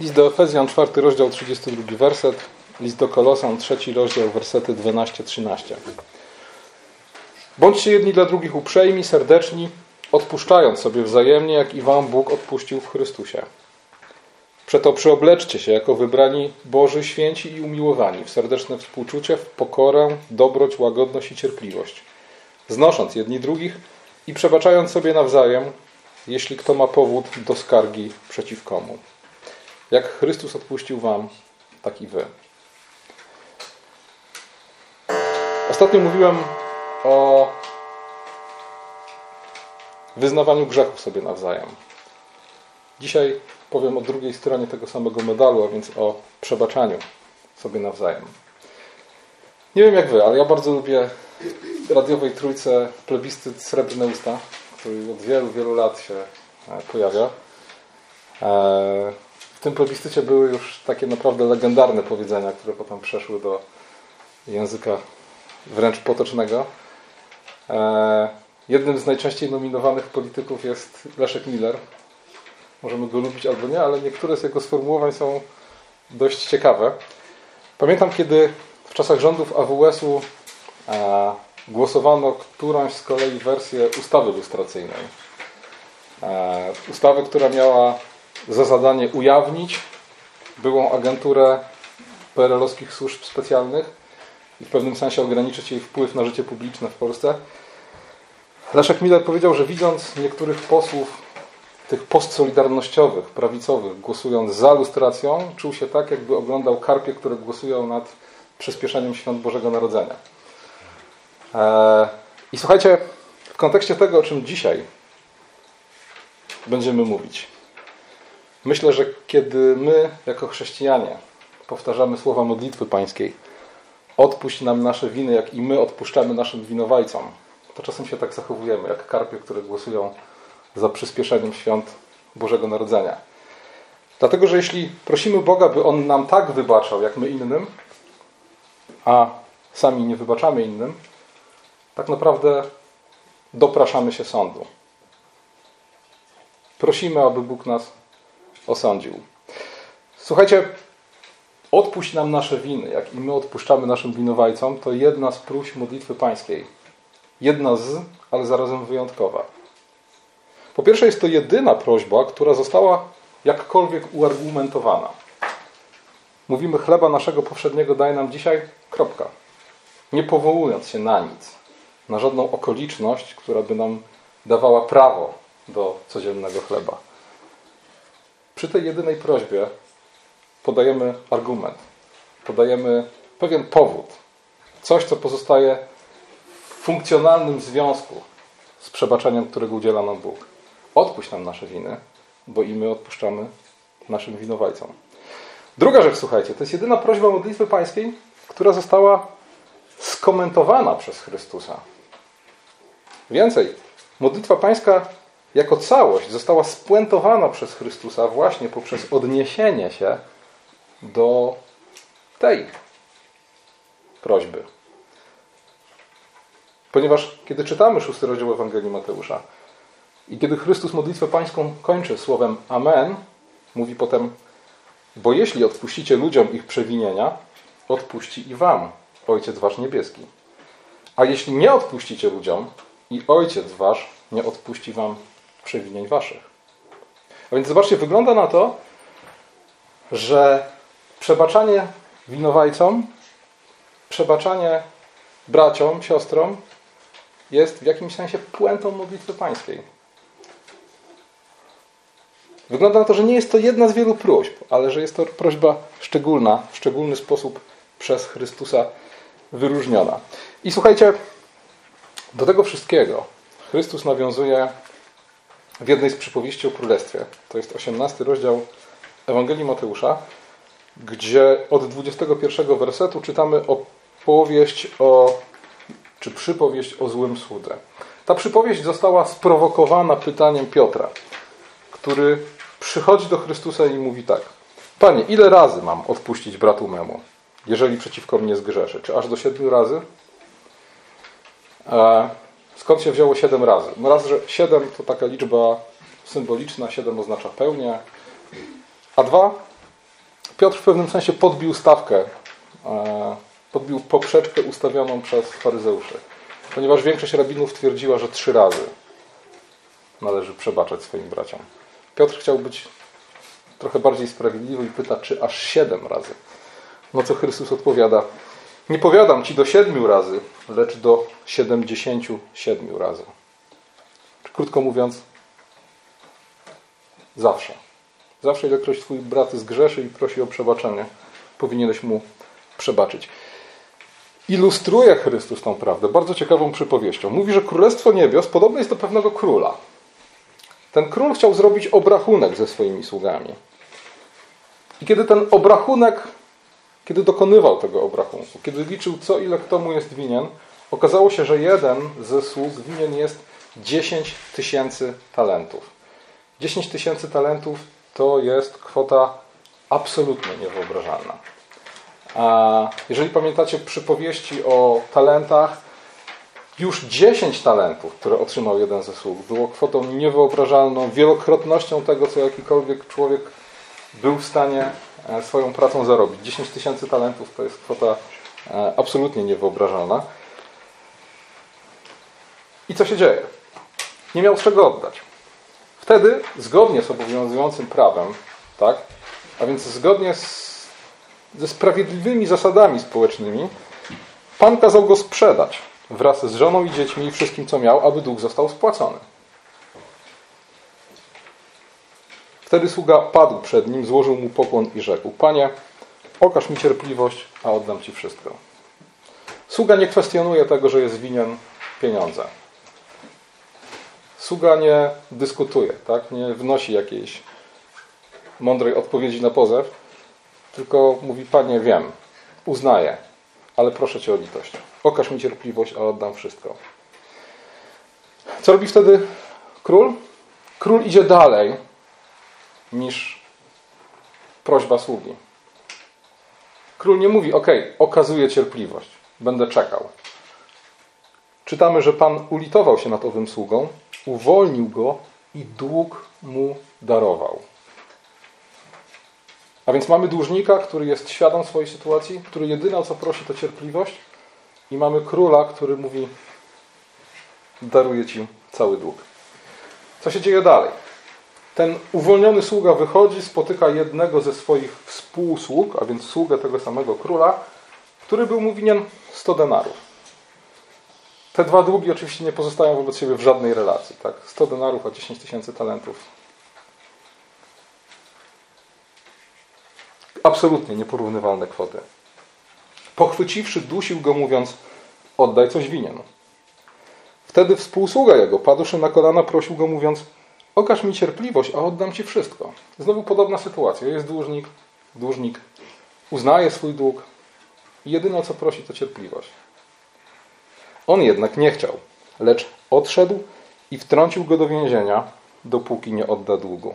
List do Efezjan, czwarty rozdział, 32 werset. List do Kolosan, trzeci rozdział, wersety 12-13. Bądźcie jedni dla drugich uprzejmi, serdeczni, odpuszczając sobie wzajemnie, jak i wam Bóg odpuścił w Chrystusie. Przeto przyobleczcie się jako wybrani Boży, święci i umiłowani w serdeczne współczucie, w pokorę, dobroć, łagodność i cierpliwość, znosząc jedni drugich i przebaczając sobie nawzajem, jeśli kto ma powód do skargi przeciw komu. Jak Chrystus odpuścił wam, tak i wy. Ostatnio mówiłem o wyznawaniu grzechów sobie nawzajem. Dzisiaj powiem o drugiej stronie tego samego medalu, a więc o przebaczaniu sobie nawzajem. Nie wiem jak wy, ale ja bardzo lubię radiowej trójce plebiscyt Srebrne Usta, który od wielu, wielu lat się e, pojawia. E, w tym plebiscycie były już takie naprawdę legendarne powiedzenia, które potem przeszły do języka wręcz potocznego. E, jednym z najczęściej nominowanych polityków jest Leszek Miller. Możemy go lubić albo nie, ale niektóre z jego sformułowań są dość ciekawe. Pamiętam, kiedy w czasach rządów AWS-u e, głosowano którąś z kolei wersję ustawy lustracyjnej. E, ustawy, która miała za zadanie ujawnić byłą agenturę PRL-owskich służb specjalnych i w pewnym sensie ograniczyć jej wpływ na życie publiczne w Polsce. Leszek Miller powiedział, że widząc niektórych posłów tych postsolidarnościowych, prawicowych, głosując za lustracją, czuł się tak, jakby oglądał karpie, które głosują nad przyspieszeniem świąt Bożego Narodzenia. Eee, I słuchajcie, w kontekście tego, o czym dzisiaj będziemy mówić. Myślę, że kiedy my, jako chrześcijanie, powtarzamy słowa modlitwy pańskiej, odpuść nam nasze winy, jak i my odpuszczamy naszym winowajcom, to czasem się tak zachowujemy, jak karpie, które głosują za przyspieszeniem świąt Bożego Narodzenia. Dlatego, że jeśli prosimy Boga, by On nam tak wybaczał, jak my innym, a sami nie wybaczamy innym, tak naprawdę dopraszamy się sądu. Prosimy, aby Bóg nas osądził. Słuchajcie, odpuść nam nasze winy, jak i my odpuszczamy naszym winowajcom, to jedna z próśb modlitwy pańskiej. Jedna z, ale zarazem wyjątkowa. Po pierwsze, jest to jedyna prośba, która została jakkolwiek uargumentowana. Mówimy chleba naszego powszedniego daj nam dzisiaj, kropka. Nie powołując się na nic, na żadną okoliczność, która by nam dawała prawo do codziennego chleba. Przy tej jedynej prośbie podajemy argument, podajemy pewien powód, coś, co pozostaje w funkcjonalnym związku z przebaczeniem, którego udziela nam Bóg. Odpuść nam nasze winy, bo i my odpuszczamy naszym winowajcom. Druga rzecz, słuchajcie, to jest jedyna prośba modlitwy pańskiej, która została skomentowana przez Chrystusa. Więcej, modlitwa pańska jako całość została spuentowana przez Chrystusa właśnie poprzez odniesienie się do tej prośby. Ponieważ kiedy czytamy szósty rozdział Ewangelii Mateusza i kiedy Chrystus modlitwę pańską kończy słowem Amen, mówi potem, bo jeśli odpuścicie ludziom ich przewinienia, odpuści i wam Ojciec Wasz Niebieski. A jeśli nie odpuścicie ludziom, i Ojciec Wasz nie odpuści Wam przewinień Waszych. A więc zobaczcie, wygląda na to, że przebaczanie winowajcom, przebaczanie braciom, siostrom jest w jakimś sensie puentą modlitwy pańskiej. Wygląda na to, że nie jest to jedna z wielu próśb, ale że jest to prośba szczególna, w szczególny sposób przez Chrystusa wyróżniona. I słuchajcie, do tego wszystkiego Chrystus nawiązuje w jednej z przypowieści o królestwie. To jest 18 rozdział Ewangelii Mateusza, gdzie od 21 wersetu czytamy opowieść o, czy przypowieść o złym słudze. Ta przypowieść została sprowokowana pytaniem Piotra, który przychodzi do Chrystusa i mówi tak: Panie, ile razy mam odpuścić bratu memu, jeżeli przeciwko mnie zgrzeszy? Czy aż do siedmiu razy? Skąd się wzięło 7 razy? No raz, że 7 to taka liczba symboliczna, 7 oznacza pełnię, a dwa, Piotr w pewnym sensie podbił stawkę, e, podbił poprzeczkę ustawioną przez faryzeuszy. Ponieważ większość rabinów twierdziła, że trzy razy należy przebaczać swoim braciom. Piotr chciał być trochę bardziej sprawiedliwy i pyta, czy aż siedem razy. No co Chrystus odpowiada, nie powiadam ci do siedmiu razy, lecz do siedemdziesięciu siedmiu razy. Krótko mówiąc, zawsze. Zawsze, ilekroć twój brat zgrzeszy i prosi o przebaczenie, powinieneś mu przebaczyć. Ilustruje Chrystus tą prawdę bardzo ciekawą przypowieścią. Mówi, że Królestwo Niebios podobne jest do pewnego króla. Ten król chciał zrobić obrachunek ze swoimi sługami. I kiedy ten obrachunek, kiedy dokonywał tego obrachunku, kiedy liczył co ile kto mu jest winien, okazało się, że jeden ze sług winien jest 10 tysięcy talentów. 10 tysięcy talentów to jest kwota absolutnie niewyobrażalna. A jeżeli pamiętacie przypowieści o talentach, już 10 talentów, które otrzymał jeden ze sług, było kwotą niewyobrażalną, wielokrotnością tego, co jakikolwiek człowiek był w stanie swoją pracą zarobić. 10 tysięcy talentów to jest kwota e, absolutnie niewyobrażalna. I co się dzieje? Nie miał z czego oddać. Wtedy, zgodnie z obowiązującym prawem, tak, a więc zgodnie z, ze sprawiedliwymi zasadami społecznymi, Pan kazał go sprzedać wraz z żoną i dziećmi i wszystkim, co miał, aby dług został spłacony. Wtedy sługa padł przed nim, złożył mu pokłon i rzekł: Panie, okaż mi cierpliwość, a oddam ci wszystko. Sługa nie kwestionuje tego, że jest winien pieniądze. Sługa nie dyskutuje, tak? nie wnosi jakiejś mądrej odpowiedzi na pozew, tylko mówi: Panie, wiem, uznaję, ale proszę cię o litość. Okaż mi cierpliwość, a oddam wszystko. Co robi wtedy król? Król idzie dalej niż prośba sługi. Król nie mówi: OK, okazuję cierpliwość, będę czekał. Czytamy, że Pan ulitował się nad owym sługą, uwolnił go i dług mu darował. A więc mamy dłużnika, który jest świadom swojej sytuacji, który jedyne o co prosi to cierpliwość, i mamy króla, który mówi: Daruję ci cały dług. Co się dzieje dalej? Ten uwolniony sługa wychodzi, spotyka jednego ze swoich współsług, a więc sługę tego samego króla, który był mu winien 100 denarów. Te dwa długi oczywiście nie pozostają wobec siebie w żadnej relacji. Tak? 100 denarów a 10 tysięcy talentów. Absolutnie nieporównywalne kwoty. Pochwyciwszy, dusił go, mówiąc: Oddaj coś winien. Wtedy współsługa jego, padłszy na kolana, prosił go, mówiąc: Okaż mi cierpliwość, a oddam ci wszystko. Znowu podobna sytuacja. Jest dłużnik, dłużnik uznaje swój dług jedyne o co prosi to cierpliwość. On jednak nie chciał, lecz odszedł i wtrącił go do więzienia, dopóki nie odda długu.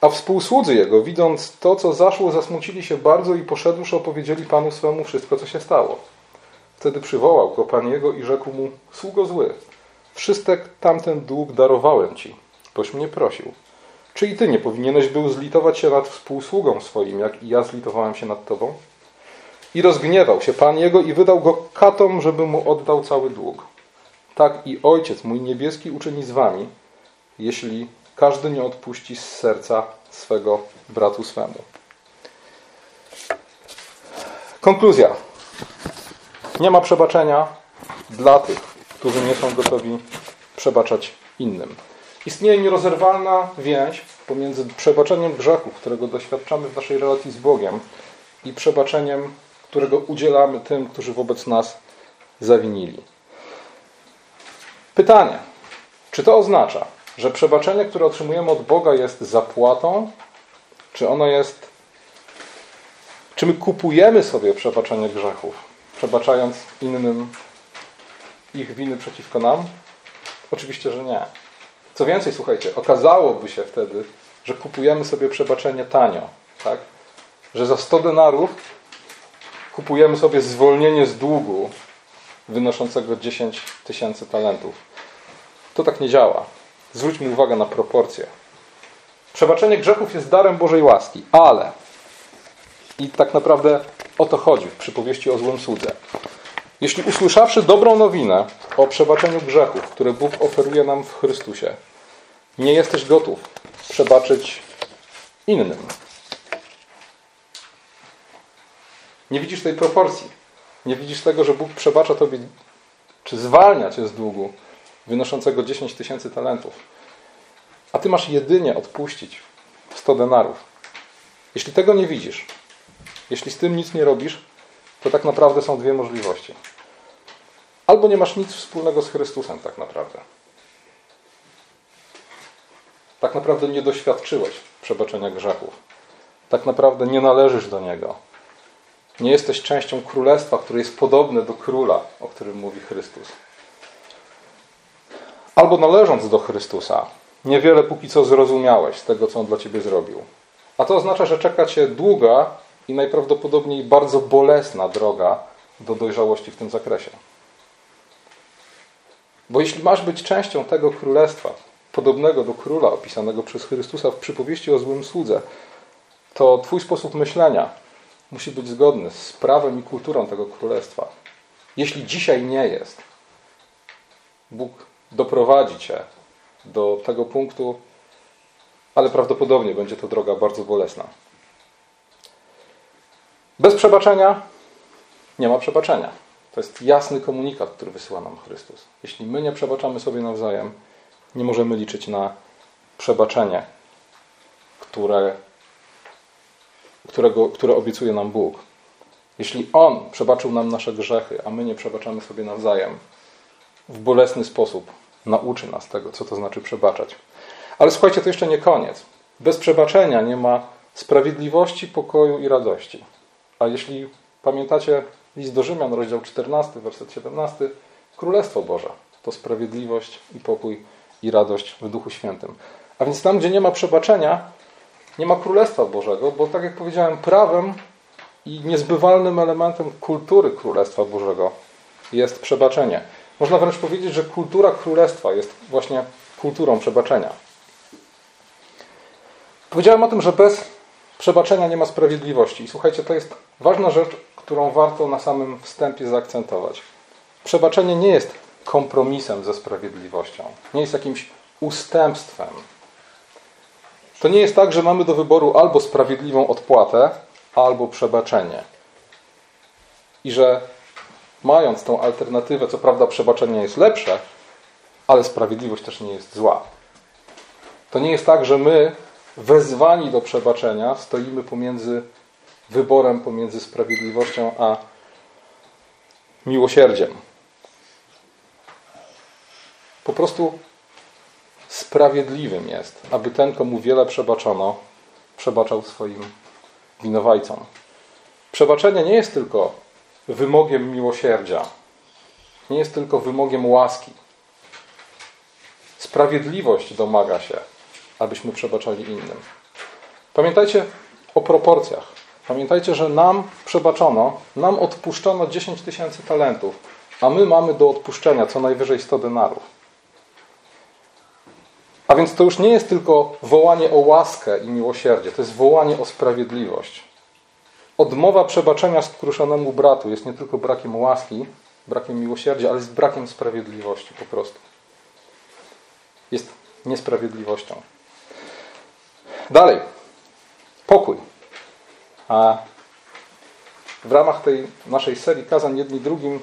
A współsłudzy jego, widząc to, co zaszło, zasmucili się bardzo i poszedłszy opowiedzieli Panu swemu wszystko, co się stało. Wtedy przywołał go Pan jego i rzekł mu, sługo zły, wszystek tamten dług darowałem Ci, boś mnie prosił. Czy i Ty nie powinieneś był zlitować się nad współsługą swoim, jak i ja zlitowałem się nad Tobą? I rozgniewał się Pan jego i wydał go katom, żeby mu oddał cały dług. Tak i Ojciec mój niebieski uczyni z Wami, jeśli każdy nie odpuści z serca swego bratu swemu. Konkluzja. Nie ma przebaczenia dla tych, którzy nie są gotowi przebaczać innym. Istnieje nierozerwalna więź pomiędzy przebaczeniem grzechu, którego doświadczamy w naszej relacji z Bogiem, i przebaczeniem, którego udzielamy tym, którzy wobec nas zawinili. Pytanie: czy to oznacza, że przebaczenie, które otrzymujemy od Boga, jest zapłatą, czy ono jest. Czy my kupujemy sobie przebaczenie grzechów, przebaczając innym ich winy przeciwko nam? Oczywiście, że nie. Co więcej, słuchajcie, okazałoby się wtedy, że kupujemy sobie przebaczenie tanio, tak? Że za 100 denarów kupujemy sobie zwolnienie z długu wynoszącego 10 tysięcy talentów. To tak nie działa. Zwróćmy uwagę na proporcje. Przebaczenie grzechów jest darem Bożej łaski, ale I tak naprawdę o to chodzi w przypowieści o złym słudze. Jeśli usłyszawszy dobrą nowinę o przebaczeniu grzechów, które Bóg oferuje nam w Chrystusie, nie jesteś gotów przebaczyć innym. Nie widzisz tej proporcji. Nie widzisz tego, że Bóg przebacza tobie, czy zwalnia cię z długu wynoszącego 10 tysięcy talentów. A ty masz jedynie odpuścić 100 denarów. Jeśli tego nie widzisz, jeśli z tym nic nie robisz, to tak naprawdę są dwie możliwości. Albo nie masz nic wspólnego z Chrystusem, tak naprawdę. Tak naprawdę nie doświadczyłeś przebaczenia grzechów. Tak naprawdę nie należysz do Niego. Nie jesteś częścią królestwa, które jest podobne do króla, o którym mówi Chrystus. Albo należąc do Chrystusa, niewiele póki co zrozumiałeś z tego, co On dla Ciebie zrobił. A to oznacza, że czeka Cię długa i najprawdopodobniej bardzo bolesna droga do dojrzałości w tym zakresie. Bo jeśli masz być częścią tego królestwa, podobnego do króla opisanego przez Chrystusa w przypowieści o złym słudze, to Twój sposób myślenia musi być zgodny z prawem i kulturą tego królestwa. Jeśli dzisiaj nie jest, Bóg doprowadzi Cię do tego punktu, ale prawdopodobnie będzie to droga bardzo bolesna. Bez przebaczenia nie ma przebaczenia. To jest jasny komunikat, który wysyła nam Chrystus. Jeśli my nie przebaczamy sobie nawzajem, nie możemy liczyć na przebaczenie, które, którego, które obiecuje nam Bóg. Jeśli On przebaczył nam nasze grzechy, a my nie przebaczamy sobie nawzajem, w bolesny sposób nauczy nas tego, co to znaczy przebaczać. Ale słuchajcie, to jeszcze nie koniec. Bez przebaczenia nie ma sprawiedliwości, pokoju i radości. A jeśli pamiętacie list do Rzymian, rozdział 14, werset 17, Królestwo Boże to sprawiedliwość i pokój i radość w Duchu Świętym. A więc tam, gdzie nie ma przebaczenia, nie ma Królestwa Bożego, bo tak jak powiedziałem, prawem i niezbywalnym elementem kultury Królestwa Bożego jest przebaczenie. Można wręcz powiedzieć, że kultura Królestwa jest właśnie kulturą przebaczenia. Powiedziałem o tym, że bez przebaczenia nie ma sprawiedliwości. I słuchajcie, to jest ważna rzecz, którą warto na samym wstępie zaakcentować. Przebaczenie nie jest kompromisem ze sprawiedliwością, nie jest jakimś ustępstwem. To nie jest tak, że mamy do wyboru albo sprawiedliwą odpłatę, albo przebaczenie. I że mając tą alternatywę, co prawda przebaczenie jest lepsze, ale sprawiedliwość też nie jest zła. To nie jest tak, że my wezwani do przebaczenia stoimy pomiędzy wyborem pomiędzy sprawiedliwością a miłosierdziem. Po prostu sprawiedliwym jest, aby ten, komu wiele przebaczono, przebaczał swoim winowajcom. Przebaczenie nie jest tylko wymogiem miłosierdzia, nie jest tylko wymogiem łaski. Sprawiedliwość domaga się, abyśmy przebaczali innym. Pamiętajcie o proporcjach. Pamiętajcie, że nam przebaczono, nam odpuszczono 10 tysięcy talentów, a my mamy do odpuszczenia co najwyżej 100 denarów. A więc to już nie jest tylko wołanie o łaskę i miłosierdzie, to jest wołanie o sprawiedliwość. Odmowa przebaczenia skruszonemu bratu jest nie tylko brakiem łaski, brakiem miłosierdzia, ale jest brakiem sprawiedliwości po prostu. Jest niesprawiedliwością. Dalej. Pokój. A w ramach tej naszej serii kazań jedni drugim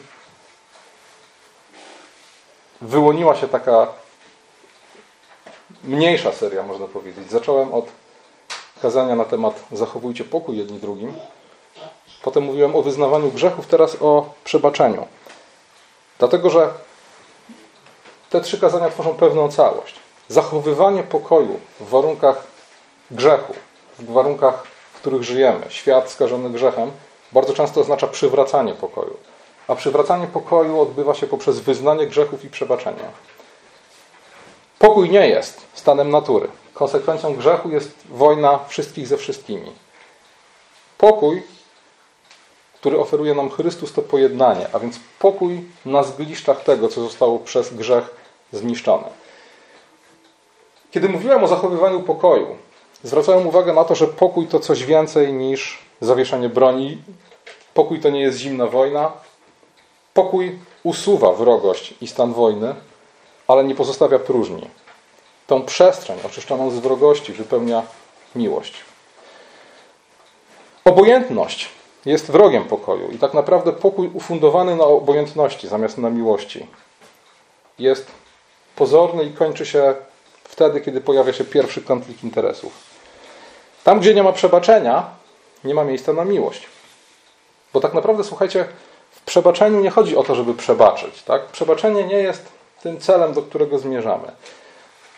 wyłoniła się taka mniejsza seria, można powiedzieć. Zacząłem od kazania na temat zachowujcie pokój jedni drugim. Potem mówiłem o wyznawaniu grzechów, teraz o przebaczeniu. Dlatego, że te trzy kazania tworzą pewną całość. Zachowywanie pokoju w warunkach grzechu, w warunkach których żyjemy, świat skażony grzechem, bardzo często oznacza przywracanie pokoju. A przywracanie pokoju odbywa się poprzez wyznanie grzechów i przebaczenie. Pokój nie jest stanem natury. Konsekwencją grzechu jest wojna wszystkich ze wszystkimi. Pokój, który oferuje nam Chrystus, to pojednanie, a więc pokój na zgliszczach tego, co zostało przez grzech zniszczone. Kiedy mówiłem o zachowywaniu pokoju, Zwracałem uwagę na to, że pokój to coś więcej niż zawieszenie broni. Pokój to nie jest zimna wojna. Pokój usuwa wrogość i stan wojny, ale nie pozostawia próżni. Tą przestrzeń oczyszczoną z wrogości wypełnia miłość. Obojętność jest wrogiem pokoju i tak naprawdę pokój ufundowany na obojętności zamiast na miłości jest pozorny i kończy się wtedy, kiedy pojawia się pierwszy konflikt interesów. Tam, gdzie nie ma przebaczenia, nie ma miejsca na miłość. Bo tak naprawdę, słuchajcie, w przebaczeniu nie chodzi o to, żeby przebaczyć. Tak? Przebaczenie nie jest tym celem, do którego zmierzamy.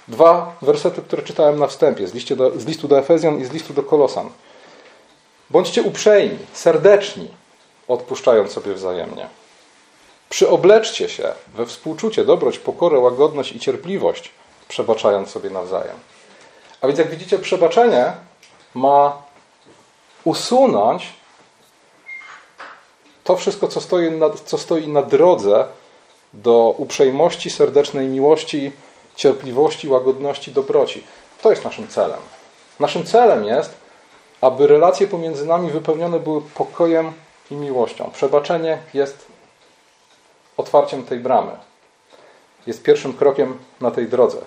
Dwa wersety, które czytałem na wstępie, z, do, z listu do Efezjan i z listu do Kolosan. Bądźcie uprzejmi, serdeczni, odpuszczając sobie wzajemnie. Przyobleczcie się we współczucie, dobroć, pokorę, łagodność i cierpliwość, przebaczając sobie nawzajem. A więc jak widzicie, przebaczenie ma usunąć to wszystko, co stoi na, co stoi na drodze do uprzejmości, serdecznej miłości, cierpliwości, łagodności, dobroci. To jest naszym celem. Naszym celem jest, aby relacje pomiędzy nami wypełnione były pokojem i miłością. Przebaczenie jest otwarciem tej bramy. Jest pierwszym krokiem na tej drodze.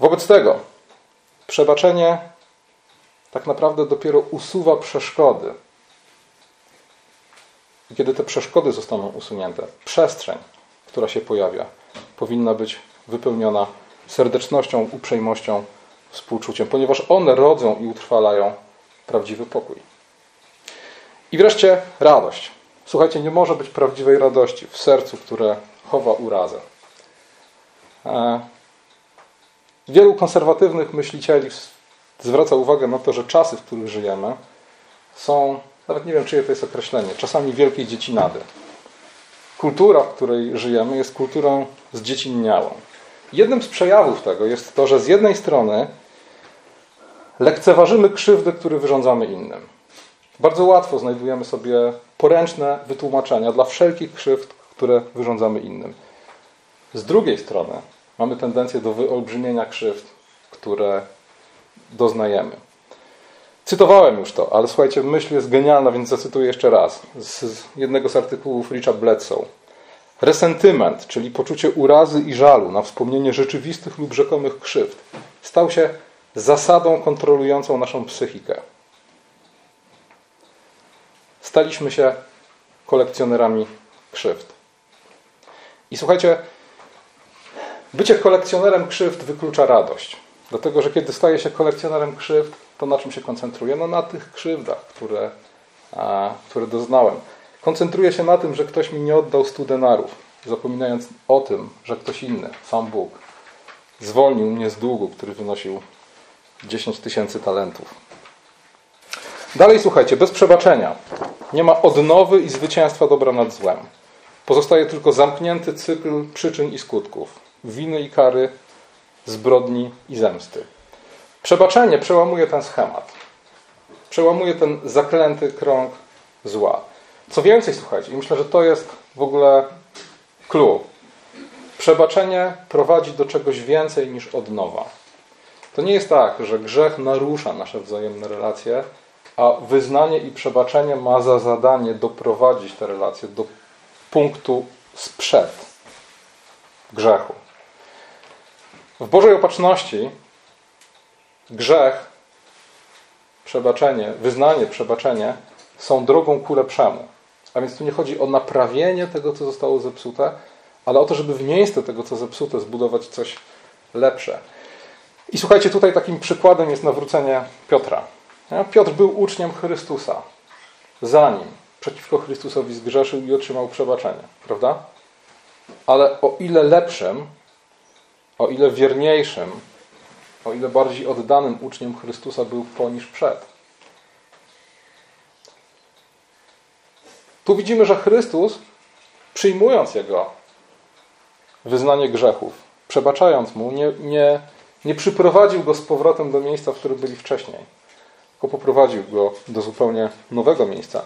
Wobec tego przebaczenie tak naprawdę dopiero usuwa przeszkody. I kiedy te przeszkody zostaną usunięte, przestrzeń, która się pojawia, powinna być wypełniona serdecznością, uprzejmością, współczuciem, ponieważ one rodzą i utrwalają prawdziwy pokój. I wreszcie radość. Słuchajcie, nie może być prawdziwej radości w sercu, które chowa urazę. E, wielu konserwatywnych myślicieli zwraca uwagę na to, że czasy, w których żyjemy, są, nawet nie wiem, czyje to jest określenie, czasami wielkiej dziecinady. Kultura, w której żyjemy, jest kulturą zdziecinniałą. Jednym z przejawów tego jest to, że z jednej strony lekceważymy krzywdy, które wyrządzamy innym. Bardzo łatwo znajdujemy sobie poręczne wytłumaczenia dla wszelkich krzywd, które wyrządzamy innym. Z drugiej strony mamy tendencję do wyolbrzymienia krzywd, które doznajemy. Cytowałem już to, ale słuchajcie, myśl jest genialna, więc zacytuję jeszcze raz z jednego z artykułów Richa Bledsoe. Resentyment, czyli poczucie urazy i żalu na wspomnienie rzeczywistych lub rzekomych krzywd, stał się zasadą kontrolującą naszą psychikę. Staliśmy się kolekcjonerami krzywd. I słuchajcie, bycie kolekcjonerem krzywd wyklucza radość. Dlatego, że kiedy staje się kolekcjonerem krzywd, to na czym się koncentruje? No na tych krzywdach, które, a, które doznałem. Koncentruję się na tym, że ktoś mi nie oddał stu denarów, zapominając o tym, że ktoś inny, sam Bóg, zwolnił mnie z długu, który wynosił 10 tysięcy talentów. Dalej słuchajcie, bez przebaczenia nie ma odnowy i zwycięstwa dobra nad złem. Pozostaje tylko zamknięty cykl przyczyn i skutków, winy i kary, zbrodni i zemsty. Przebaczenie przełamuje ten schemat. Przełamuje ten zaklęty krąg zła. Co więcej, słuchajcie, i myślę, że to jest w ogóle clue. Przebaczenie prowadzi do czegoś więcej niż odnowa. To nie jest tak, że grzech narusza nasze wzajemne relacje, a wyznanie i przebaczenie ma za zadanie doprowadzić te relacje do punktu sprzed grzechu. W Bożej opatrzności grzech, przebaczenie, wyznanie, przebaczenie są drogą ku lepszemu. A więc tu nie chodzi o naprawienie tego, co zostało zepsute, ale o to, żeby w miejsce tego, co zepsute, zbudować coś lepsze. I słuchajcie, tutaj takim przykładem jest nawrócenie Piotra. Piotr był uczniem Chrystusa, zanim przeciwko Chrystusowi zgrzeszył i otrzymał przebaczenie, prawda? Ale o ile lepszym, o ile wierniejszym, o ile bardziej oddanym uczniem Chrystusa był po niż przed. Tu widzimy, że Chrystus, przyjmując Jego wyznanie grzechów, przebaczając Mu, nie, nie, nie przyprowadził Go z powrotem do miejsca, w którym byli wcześniej, tylko poprowadził Go do zupełnie nowego miejsca.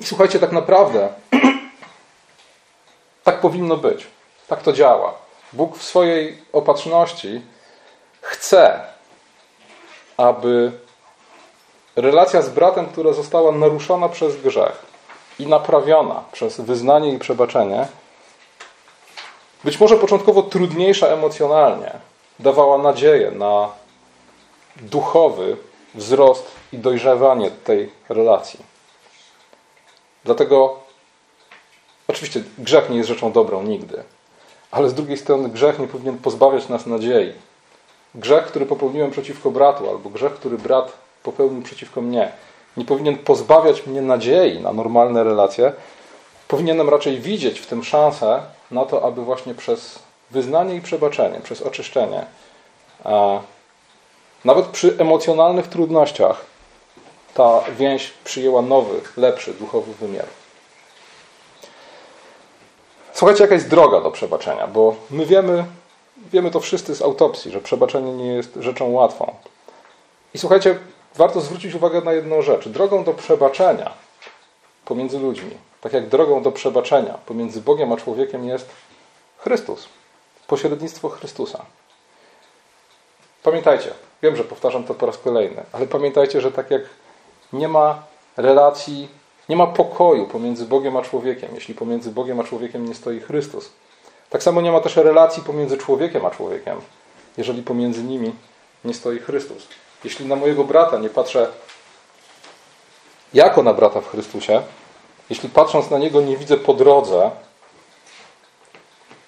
I słuchajcie, tak naprawdę tak powinno być. Tak to działa. Bóg w swojej opatrzności chce, aby relacja z bratem, która została naruszona przez grzech i naprawiona przez wyznanie i przebaczenie, być może początkowo trudniejsza emocjonalnie, dawała nadzieję na duchowy wzrost i dojrzewanie tej relacji. Dlatego, oczywiście, grzech nie jest rzeczą dobrą nigdy, ale z drugiej strony, grzech nie powinien pozbawiać nas nadziei. Grzech, który popełniłem przeciwko bratu, albo grzech, który brat popełnił przeciwko mnie, nie powinien pozbawiać mnie nadziei na normalne relacje. Powinienem raczej widzieć w tym szansę na to, aby właśnie przez wyznanie i przebaczenie, przez oczyszczenie, nawet przy emocjonalnych trudnościach, ta więź przyjęła nowy, lepszy duchowy wymiar. Słuchajcie, jaka jest droga do przebaczenia, bo my wiemy, wiemy to wszyscy z autopsji, że przebaczenie nie jest rzeczą łatwą. I słuchajcie, warto zwrócić uwagę na jedną rzecz. Drogą do przebaczenia pomiędzy ludźmi, tak jak drogą do przebaczenia pomiędzy Bogiem a człowiekiem jest Chrystus, pośrednictwo Chrystusa. Pamiętajcie, wiem, że powtarzam to po raz kolejny, ale pamiętajcie, że tak jak nie ma relacji, nie ma pokoju pomiędzy Bogiem a człowiekiem, jeśli pomiędzy Bogiem a człowiekiem nie stoi Chrystus. Tak samo nie ma też relacji pomiędzy człowiekiem a człowiekiem, jeżeli pomiędzy nimi nie stoi Chrystus. Jeśli na mojego brata nie patrzę jako na brata w Chrystusie, jeśli patrząc na niego nie widzę po drodze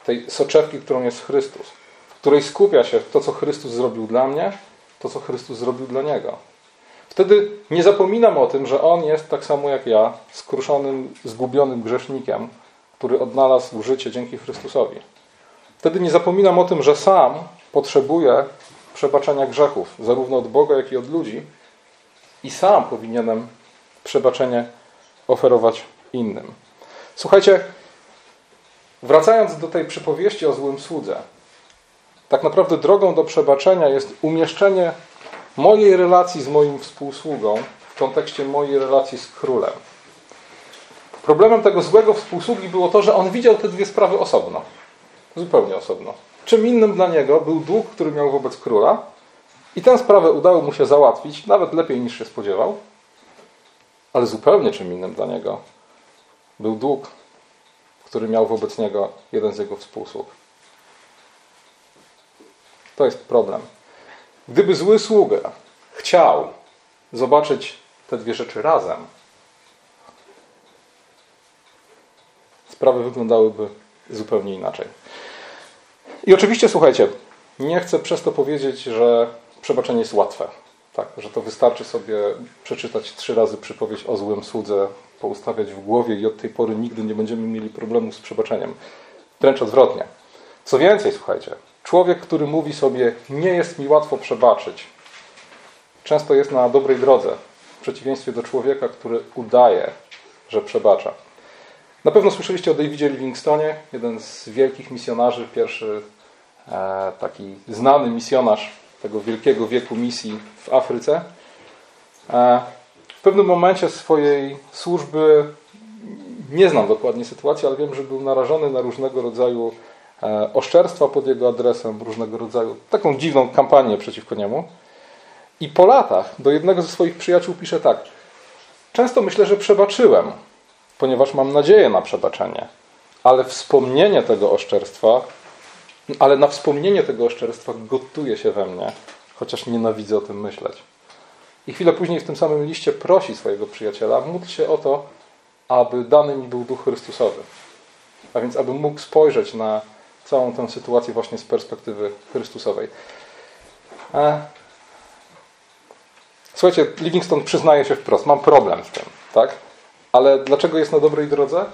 tej soczewki, którą jest Chrystus, w której skupia się to, co Chrystus zrobił dla mnie, to, co Chrystus zrobił dla niego. Wtedy nie zapominam o tym, że On jest tak samo jak ja, skruszonym, zgubionym grzesznikiem, który odnalazł życie dzięki Chrystusowi. Wtedy nie zapominam o tym, że sam potrzebuję przebaczenia grzechów, zarówno od Boga, jak i od ludzi, i sam powinienem przebaczenie oferować innym. Słuchajcie, wracając do tej przypowieści o złym słudze, tak naprawdę drogą do przebaczenia jest umieszczenie mojej relacji z moim współsługą w kontekście mojej relacji z królem. Problemem tego złego współsługi było to, że on widział te dwie sprawy osobno. Zupełnie osobno. Czym innym dla niego był dług, który miał wobec króla, i tę sprawę udało mu się załatwić, nawet lepiej niż się spodziewał, ale zupełnie czym innym dla niego był dług, który miał wobec niego jeden z jego współsług. To jest problem. Gdyby zły sługa chciał zobaczyć te dwie rzeczy razem, sprawy wyglądałyby zupełnie inaczej. I oczywiście, słuchajcie, nie chcę przez to powiedzieć, że przebaczenie jest łatwe. Tak, że to wystarczy sobie przeczytać trzy razy przypowieść o złym słudze, poustawiać w głowie i od tej pory nigdy nie będziemy mieli problemu z przebaczeniem. Wręcz odwrotnie. Co więcej, słuchajcie, człowiek, który mówi sobie, nie jest mi łatwo przebaczyć, często jest na dobrej drodze, w przeciwieństwie do człowieka, który udaje, że przebacza. Na pewno słyszeliście o Davidzie Livingstonie, jeden z wielkich misjonarzy, pierwszy e, taki znany misjonarz tego wielkiego wieku misji w Afryce. E, w pewnym momencie swojej służby, nie znam dokładnie sytuacji, ale wiem, że był narażony na różnego rodzaju oszczerstwa pod jego adresem, różnego rodzaju taką dziwną kampanię przeciwko niemu. I po latach do jednego ze swoich przyjaciół pisze tak: Często myślę, że przebaczyłem, ponieważ mam nadzieję na przebaczenie, ale wspomnienie tego oszczerstwa ale na wspomnienie tego oszczerstwa gotuje się we mnie, chociaż nienawidzę o tym myśleć. I chwilę później w tym samym liście prosi swojego przyjaciela, módl się o to, aby dany mi był Duch Chrystusowy. A więc, aby mógł spojrzeć na całą tę sytuację właśnie z perspektywy Chrystusowej. E, słuchajcie, Livingston przyznaje się wprost, mam problem z tym, tak? Ale dlaczego jest na dobrej drodze?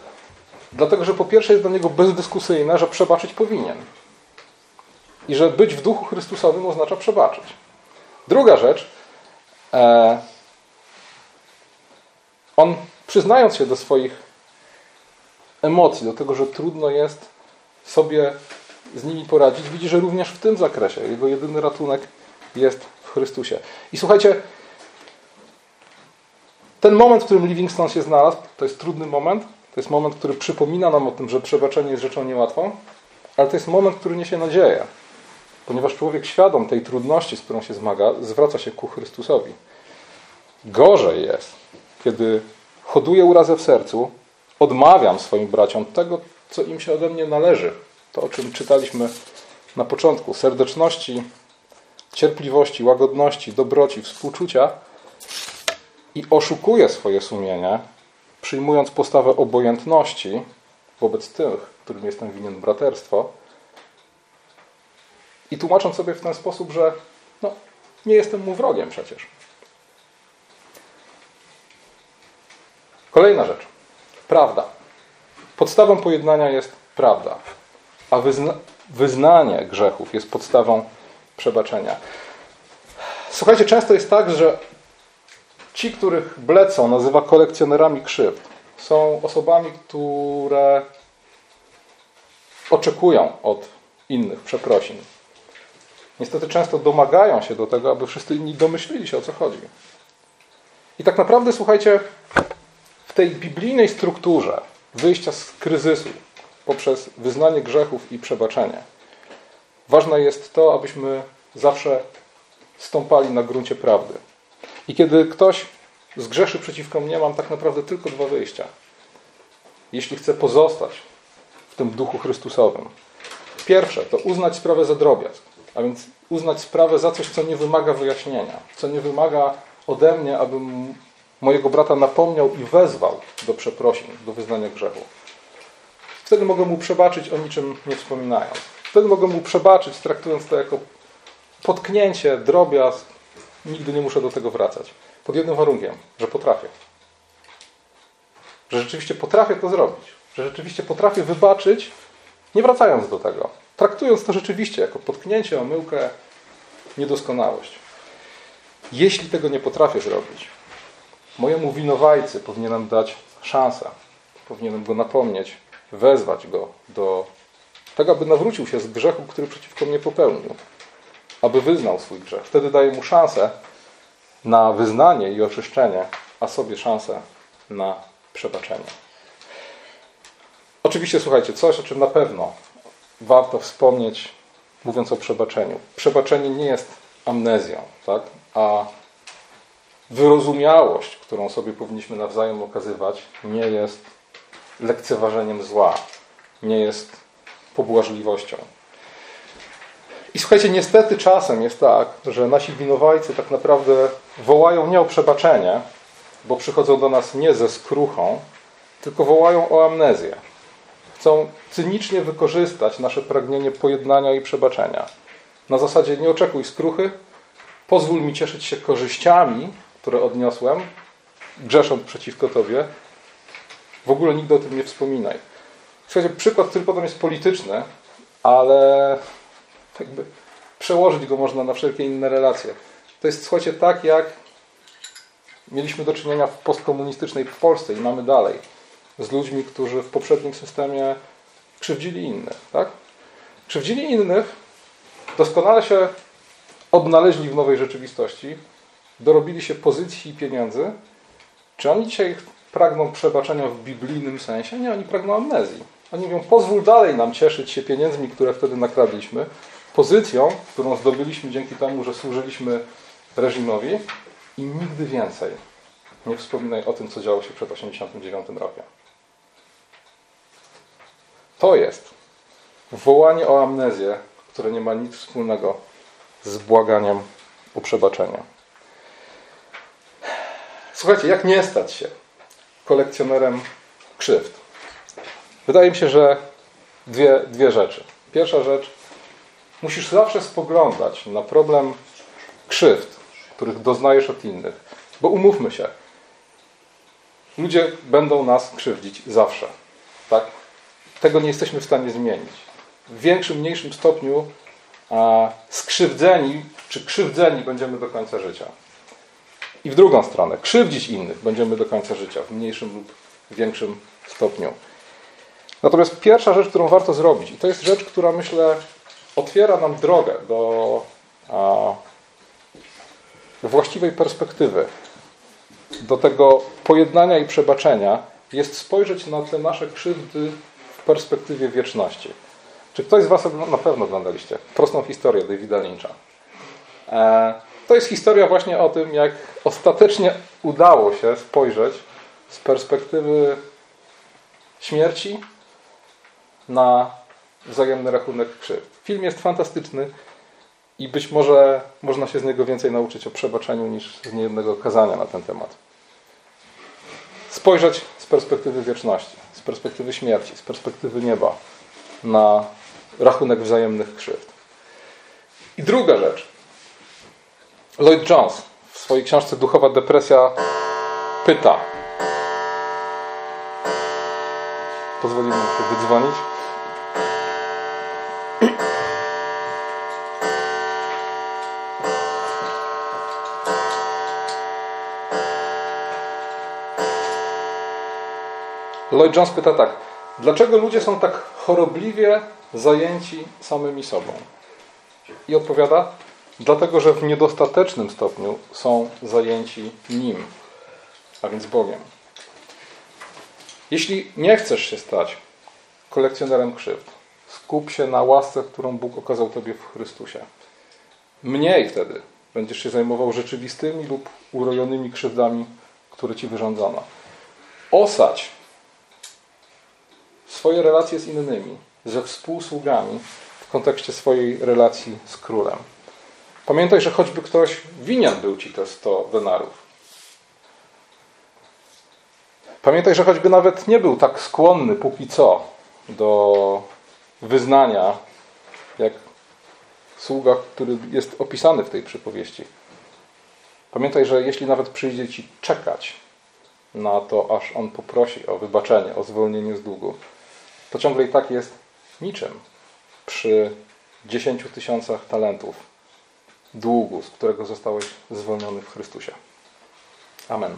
Dlatego, że po pierwsze jest dla niego bezdyskusyjne, że przebaczyć powinien. I że być w duchu Chrystusowym oznacza przebaczyć. Druga rzecz, e, on przyznając się do swoich emocji, do tego, że trudno jest sobie z nimi poradzić, widzi, że również w tym zakresie jego jedyny ratunek jest w Chrystusie. I słuchajcie, ten moment, w którym Livingston się znalazł, to jest trudny moment. To jest moment, który przypomina nam o tym, że przebaczenie jest rzeczą niełatwą, ale to jest moment, który niesie nadzieję ponieważ człowiek świadom tej trudności, z którą się zmaga, zwraca się ku Chrystusowi. Gorzej jest, kiedy hoduję urazę w sercu, odmawiam swoim braciom tego, co im się ode mnie należy. To, o czym czytaliśmy na początku. Serdeczności, cierpliwości, łagodności, dobroci, współczucia i oszukuję swoje sumienie, przyjmując postawę obojętności wobec tych, którym jestem winien braterstwo i tłumacząc sobie w ten sposób, że no, nie jestem mu wrogiem przecież. Kolejna rzecz. Prawda. Podstawą pojednania jest prawda, a wyzna wyznanie grzechów jest podstawą przebaczenia. Słuchajcie, często jest tak, że ci, których Blecą nazywa kolekcjonerami krzywd, są osobami, które oczekują od innych przeprosin. Niestety często domagają się do tego, aby wszyscy inni domyślili się o co chodzi. I tak naprawdę, słuchajcie, w tej biblijnej strukturze wyjścia z kryzysu poprzez wyznanie grzechów i przebaczenie, ważne jest to, abyśmy zawsze stąpali na gruncie prawdy. I kiedy ktoś zgrzeszy przeciwko mnie, mam tak naprawdę tylko dwa wyjścia. Jeśli chcę pozostać w tym duchu Chrystusowym. Pierwsze to uznać sprawę za drobiazg, a więc uznać sprawę za coś, co nie wymaga wyjaśnienia, co nie wymaga ode mnie, abym mojego brata napomniał i wezwał do przeprosin, do wyznania grzechu. Wtedy mogę mu przebaczyć o niczym nie wspominając. Wtedy mogę mu przebaczyć, traktując to jako potknięcie, drobiazg. Nigdy nie muszę do tego wracać. Pod jednym warunkiem, że potrafię. Że rzeczywiście potrafię to zrobić. Że rzeczywiście potrafię wybaczyć, nie wracając do tego. Traktując to rzeczywiście jako potknięcie, omyłkę, niedoskonałość. Jeśli tego nie potrafię zrobić, mojemu winowajcy powinienem dać szansę. Powinienem go napomnieć, wezwać go do tego, aby nawrócił się z grzechu, który przeciwko mnie popełnił. Aby wyznał swój grzech. Wtedy daję mu szansę na wyznanie i oczyszczenie, a sobie szansę na przebaczenie. Oczywiście, słuchajcie, coś, o czym na pewno warto wspomnieć, mówiąc o przebaczeniu. Przebaczenie nie jest amnezją, tak? a wyrozumiałość, którą sobie powinniśmy nawzajem okazywać, nie jest lekceważeniem zła, nie jest pobłażliwością. I słuchajcie, niestety czasem jest tak, że nasi winowajcy tak naprawdę wołają nie o przebaczenie, bo przychodzą do nas nie ze skruchą, tylko wołają o amnezję. Chcą cynicznie wykorzystać nasze pragnienie pojednania i przebaczenia. Na zasadzie nie oczekuj skruchy, pozwól mi cieszyć się korzyściami, które odniosłem, grzesząc przeciwko Tobie. W ogóle nigdy o tym nie wspominaj. Słuchajcie, przykład, który potem jest polityczny, ale jakby przełożyć go można na wszelkie inne relacje. To jest, słuchajcie, tak jak mieliśmy do czynienia w postkomunistycznej Polsce i mamy dalej z ludźmi, którzy w poprzednim systemie krzywdzili innych. Tak? Krzywdzili innych, doskonale się odnaleźli w nowej rzeczywistości, dorobili się pozycji i pieniędzy. Czy oni dzisiaj pragną przebaczenia w biblijnym sensie? Nie, oni pragną amnezji. Oni mówią, pozwól dalej nam cieszyć się pieniędzmi, które wtedy nakradliśmy, pozycją, którą zdobyliśmy dzięki temu, że służyliśmy reżimowi i nigdy więcej nie wspominaj o tym, co działo się przed 1989 rokiem. To jest wołanie o amnezję, które nie ma nic wspólnego z błaganiem o przebaczenie. Słuchajcie, jak nie stać się kolekcjonerem krzywd? Wydaje mi się, że dwie, dwie rzeczy. Pierwsza rzecz, musisz zawsze spoglądać na problem krzywd, których doznajesz od innych. Bo umówmy się, ludzie będą nas krzywdzić zawsze. Tak? Tego nie jesteśmy w stanie zmienić. W większym, mniejszym stopniu a, skrzywdzeni czy krzywdzeni będziemy do końca życia. I w drugą stronę, krzywdzić innych będziemy do końca życia, w mniejszym lub większym stopniu. Natomiast pierwsza rzecz, którą warto zrobić, i to jest rzecz, która myślę otwiera nam drogę do a, właściwej perspektywy, do tego pojednania i przebaczenia, jest spojrzeć na te nasze krzywdy w perspektywie wieczności. Czy ktoś z Was na pewno oglądaliście prostą historię Davida Lyncha? E, To jest historia właśnie o tym, jak ostatecznie udało się spojrzeć z perspektywy śmierci na wzajemny rachunek krzywd. Film jest fantastyczny i być może można się z niego więcej nauczyć o przebaczeniu niż z niejednego kazania na ten temat. Spojrzeć z perspektywy wieczności, z perspektywy śmierci, z perspektywy nieba na rachunek wzajemnych krzywd. I druga rzecz. Lloyd Jones w swojej książce Duchowa depresja pyta. Pozwolimy sobie wydzwonić. Lloyd Jones pyta tak. Dlaczego ludzie są tak chorobliwie zajęci samymi sobą? I odpowiada, dlatego że w niedostatecznym stopniu są zajęci Nim, a więc Bogiem. Jeśli nie chcesz się stać kolekcjonerem krzywd, skup się na łasce, którą Bóg okazał Tobie w Chrystusie. Mniej wtedy będziesz się zajmował rzeczywistymi lub urojonymi krzywdami, które Ci wyrządzono. Osadź swoje relacje z innymi, ze współsługami w kontekście swojej relacji z królem. Pamiętaj, że choćby ktoś winien był ci te 100 denarów. Pamiętaj, że choćby nawet nie był tak skłonny póki co do wyznania, jak sługa, który jest opisany w tej przypowieści. Pamiętaj, że jeśli nawet przyjdzie ci czekać na to, aż on poprosi o wybaczenie, o zwolnienie z długu, to ciągle i tak jest niczym przy 10 tysiącach talentów długu, z którego zostałeś zwolniony w Chrystusie. Amen.